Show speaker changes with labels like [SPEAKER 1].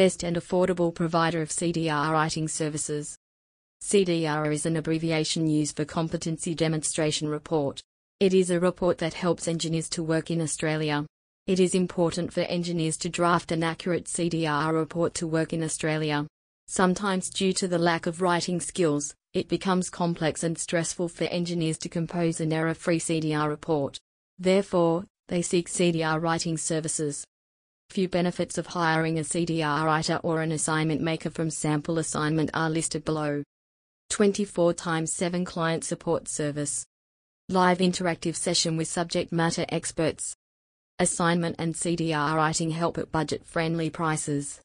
[SPEAKER 1] best and affordable provider of CDR writing services. CDR is an abbreviation used for Competency Demonstration Report. It is a report that helps engineers to work in Australia. It is important for engineers to draft an accurate CDR report to work in Australia. Sometimes, due to the lack of writing skills, it becomes complex and stressful for engineers to compose an error free CDR report. Therefore, they seek CDR writing services. Few benefits of hiring a CDR writer or an assignment maker from sample assignment are listed below. 24 times 7 client support service. Live interactive session with subject matter experts. Assignment and CDR writing help at budget friendly prices.